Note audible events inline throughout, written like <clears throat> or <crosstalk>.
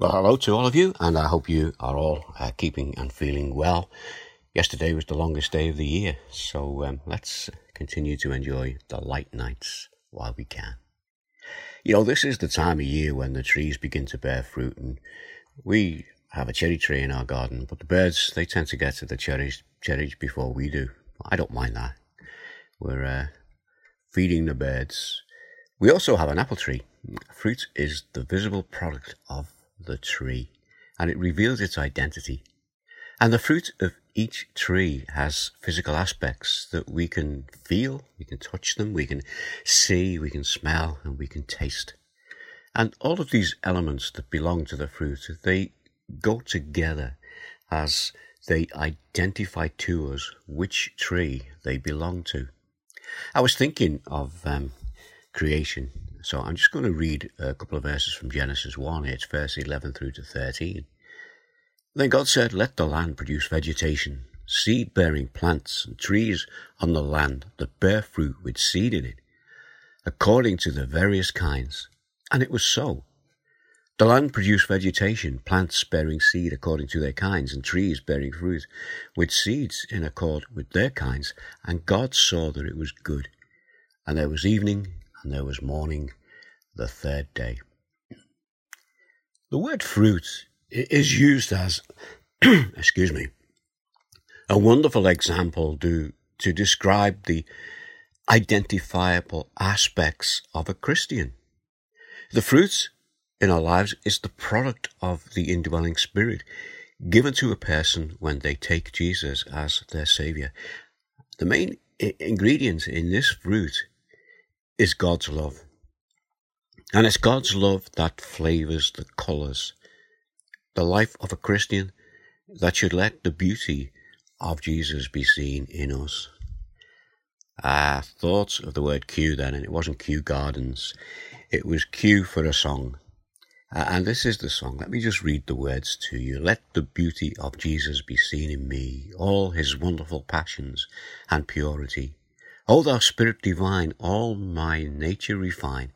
Well, hello to all of you, and I hope you are all uh, keeping and feeling well. Yesterday was the longest day of the year, so um, let's continue to enjoy the light nights while we can. You know, this is the time of year when the trees begin to bear fruit, and we have a cherry tree in our garden, but the birds, they tend to get to the cherries, cherries before we do. I don't mind that. We're uh, feeding the birds. We also have an apple tree. Fruit is the visible product of the tree, and it reveals its identity. And the fruit of each tree has physical aspects that we can feel, we can touch them, we can see, we can smell, and we can taste. And all of these elements that belong to the fruit, they go together as they identify to us which tree they belong to. I was thinking of um, creation so I'm just going to read a couple of verses from Genesis 1. It's verse 11 through to 13. Then God said, Let the land produce vegetation, seed bearing plants, and trees on the land that bear fruit with seed in it, according to the various kinds. And it was so. The land produced vegetation, plants bearing seed according to their kinds, and trees bearing fruit with seeds in accord with their kinds. And God saw that it was good. And there was evening, and there was morning the third day. The word fruit is used as, <clears throat> excuse me, a wonderful example to, to describe the identifiable aspects of a Christian. The fruit in our lives is the product of the indwelling spirit given to a person when they take Jesus as their savior. The main ingredient in this fruit is God's love. And it's God's love that flavors the colors. The life of a Christian that should let the beauty of Jesus be seen in us. I thought of the word Kew then, and it wasn't Kew Gardens. It was cue for a song. Uh, and this is the song. Let me just read the words to you. Let the beauty of Jesus be seen in me, all his wonderful passions and purity. O thou Spirit divine, all my nature refine,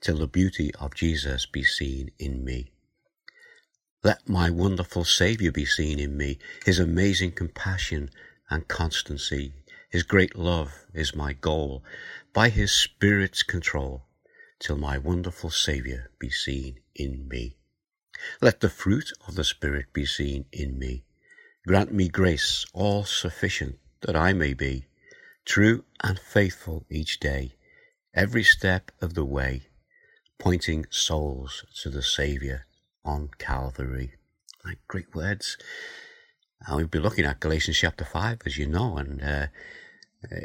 till the beauty of Jesus be seen in me. Let my wonderful Saviour be seen in me, his amazing compassion and constancy, his great love is my goal, by his Spirit's control, till my wonderful Saviour be seen in me. Let the fruit of the Spirit be seen in me. Grant me grace all sufficient that I may be true and faithful each day, every step of the way, pointing souls to the Saviour on Calvary. Like great words. And we've been looking at Galatians chapter 5, as you know, and uh, uh,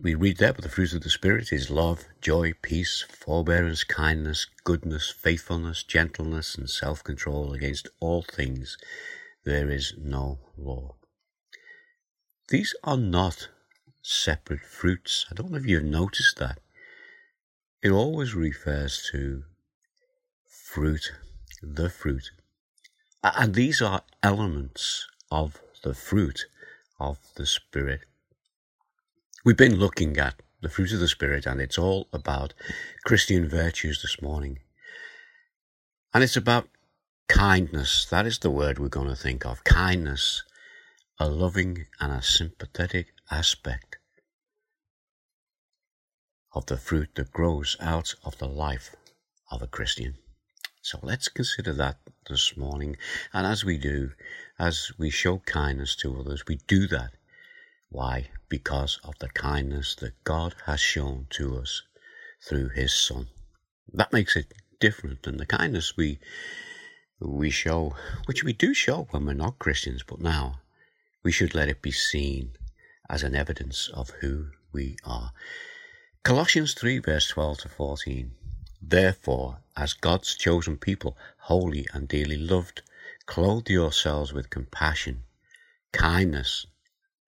we read there, but the fruit of the Spirit is love, joy, peace, forbearance, kindness, goodness, faithfulness, gentleness, and self control. Against all things there is no law. These are not separate fruits. I don't know if you've noticed that. It always refers to fruit, the fruit. And these are elements of the fruit of the Spirit. We've been looking at the fruit of the Spirit, and it's all about Christian virtues this morning. And it's about kindness. That is the word we're going to think of. Kindness, a loving and a sympathetic aspect of the fruit that grows out of the life of a Christian. So let's consider that this morning. And as we do, as we show kindness to others, we do that. Why? Because of the kindness that God has shown to us through His Son. That makes it different than the kindness we we show, which we do show when we're not Christians, but now we should let it be seen as an evidence of who we are. Colossians 3 verse 12 to 14. Therefore, as God's chosen people, holy and dearly loved, clothe yourselves with compassion, kindness,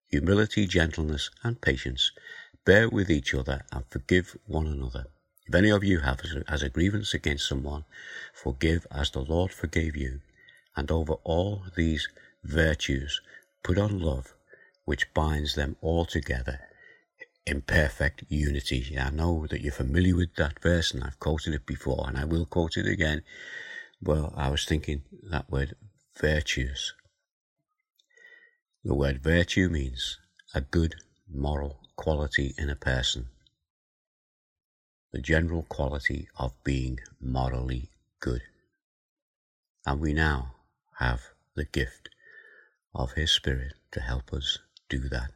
humility, gentleness, and patience. Bear with each other and forgive one another. If any of you have has a grievance against someone, forgive as the Lord forgave you. And over all these virtues, put on love, which binds them all together in perfect unity. I know that you're familiar with that verse and I've quoted it before and I will quote it again. Well, I was thinking that word virtues. The word virtue means a good moral quality in a person. The general quality of being morally good. And we now have the gift of His Spirit to help us do that.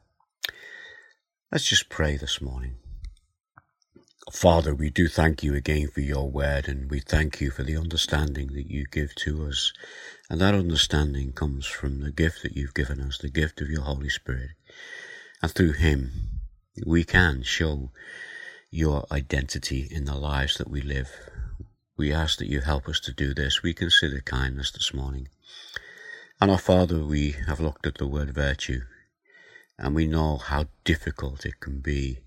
Let's just pray this morning. Father, we do thank you again for your word, and we thank you for the understanding that you give to us. And that understanding comes from the gift that you've given us, the gift of your Holy Spirit. And through him, we can show your identity in the lives that we live. We ask that you help us to do this. We consider kindness this morning. And our Father, we have looked at the word virtue, and we know how difficult it can be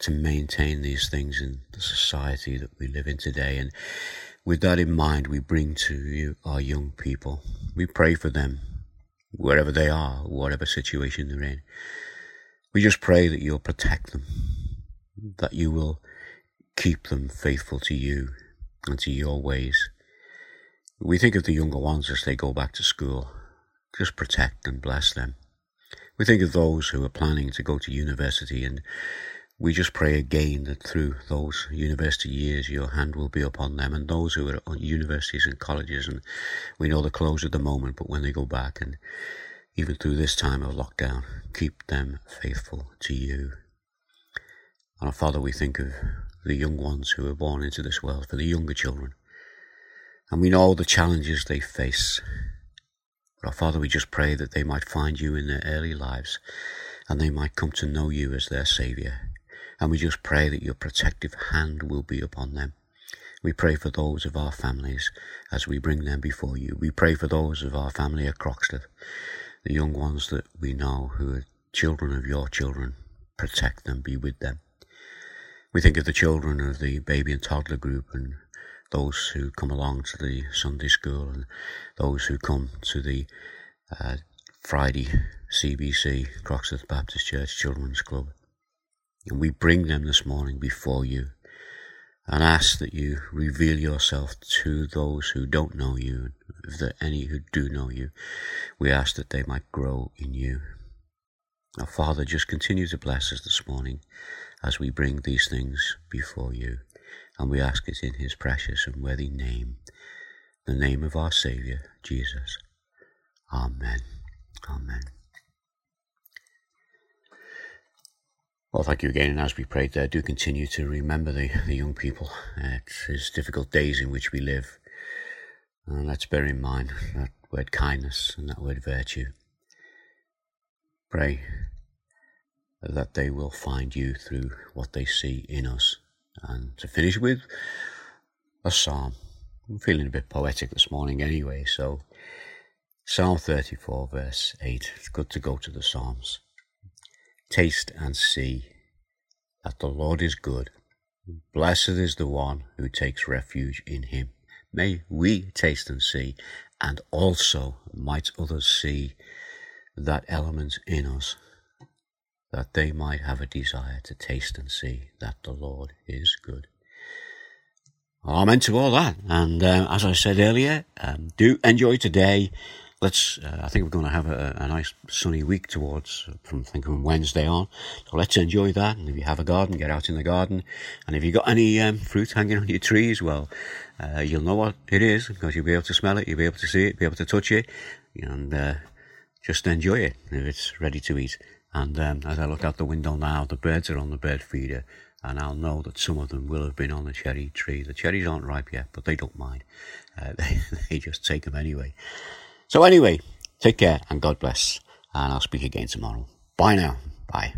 to maintain these things in the society that we live in today. And with that in mind, we bring to you our young people. We pray for them wherever they are, whatever situation they're in. We just pray that you'll protect them, that you will keep them faithful to you and to your ways. We think of the younger ones as they go back to school. Just protect and bless them. We think of those who are planning to go to university and we just pray again that through those university years, your hand will be upon them and those who are at universities and colleges. And we know they're closed at the moment, but when they go back and even through this time of lockdown, keep them faithful to you. And our Father, we think of the young ones who are born into this world, for the younger children. And we know the challenges they face. Our Father, we just pray that they might find you in their early lives and they might come to know you as their Saviour and we just pray that your protective hand will be upon them. We pray for those of our families as we bring them before you. We pray for those of our family at Croxteth, the young ones that we know who are children of your children. Protect them, be with them. We think of the children of the baby and toddler group and those who come along to the Sunday school and those who come to the uh, Friday CBC, Croxteth Baptist Church Children's Club. And we bring them this morning before you and ask that you reveal yourself to those who don't know you. If there are any who do know you, we ask that they might grow in you. Our Father, just continue to bless us this morning as we bring these things before you. And we ask it in his precious and worthy name, the name of our Saviour, Jesus. Amen. Amen. Well, thank you again. And as we prayed there, do continue to remember the, the young people. Uh, it is difficult days in which we live. And let's bear in mind that word kindness and that word virtue. Pray that they will find you through what they see in us. And to finish with a psalm. I'm feeling a bit poetic this morning anyway, so Psalm 34, verse 8. It's good to go to the Psalms. Taste and see that the Lord is good. Blessed is the one who takes refuge in him. May we taste and see, and also might others see that element in us, that they might have a desire to taste and see that the Lord is good. Amen to all that. And uh, as I said earlier, um, do enjoy today let's. Uh, I think we're going to have a, a, nice sunny week towards from think from Wednesday on. So let's enjoy that. And if you have a garden, get out in the garden. And if you've got any um, fruit hanging on your trees, well, uh, you'll know what it is because you'll be able to smell it, you'll be able to see it, be able to touch it, and uh, just enjoy it if it's ready to eat. And um, as I look out the window now, the birds are on the bird feeder, and I'll know that some of them will have been on the cherry tree. The cherries aren't ripe yet, but they don't mind. Uh, <laughs> they, they just take them anyway. So, anyway, take care and God bless. And I'll speak again tomorrow. Bye now. Bye.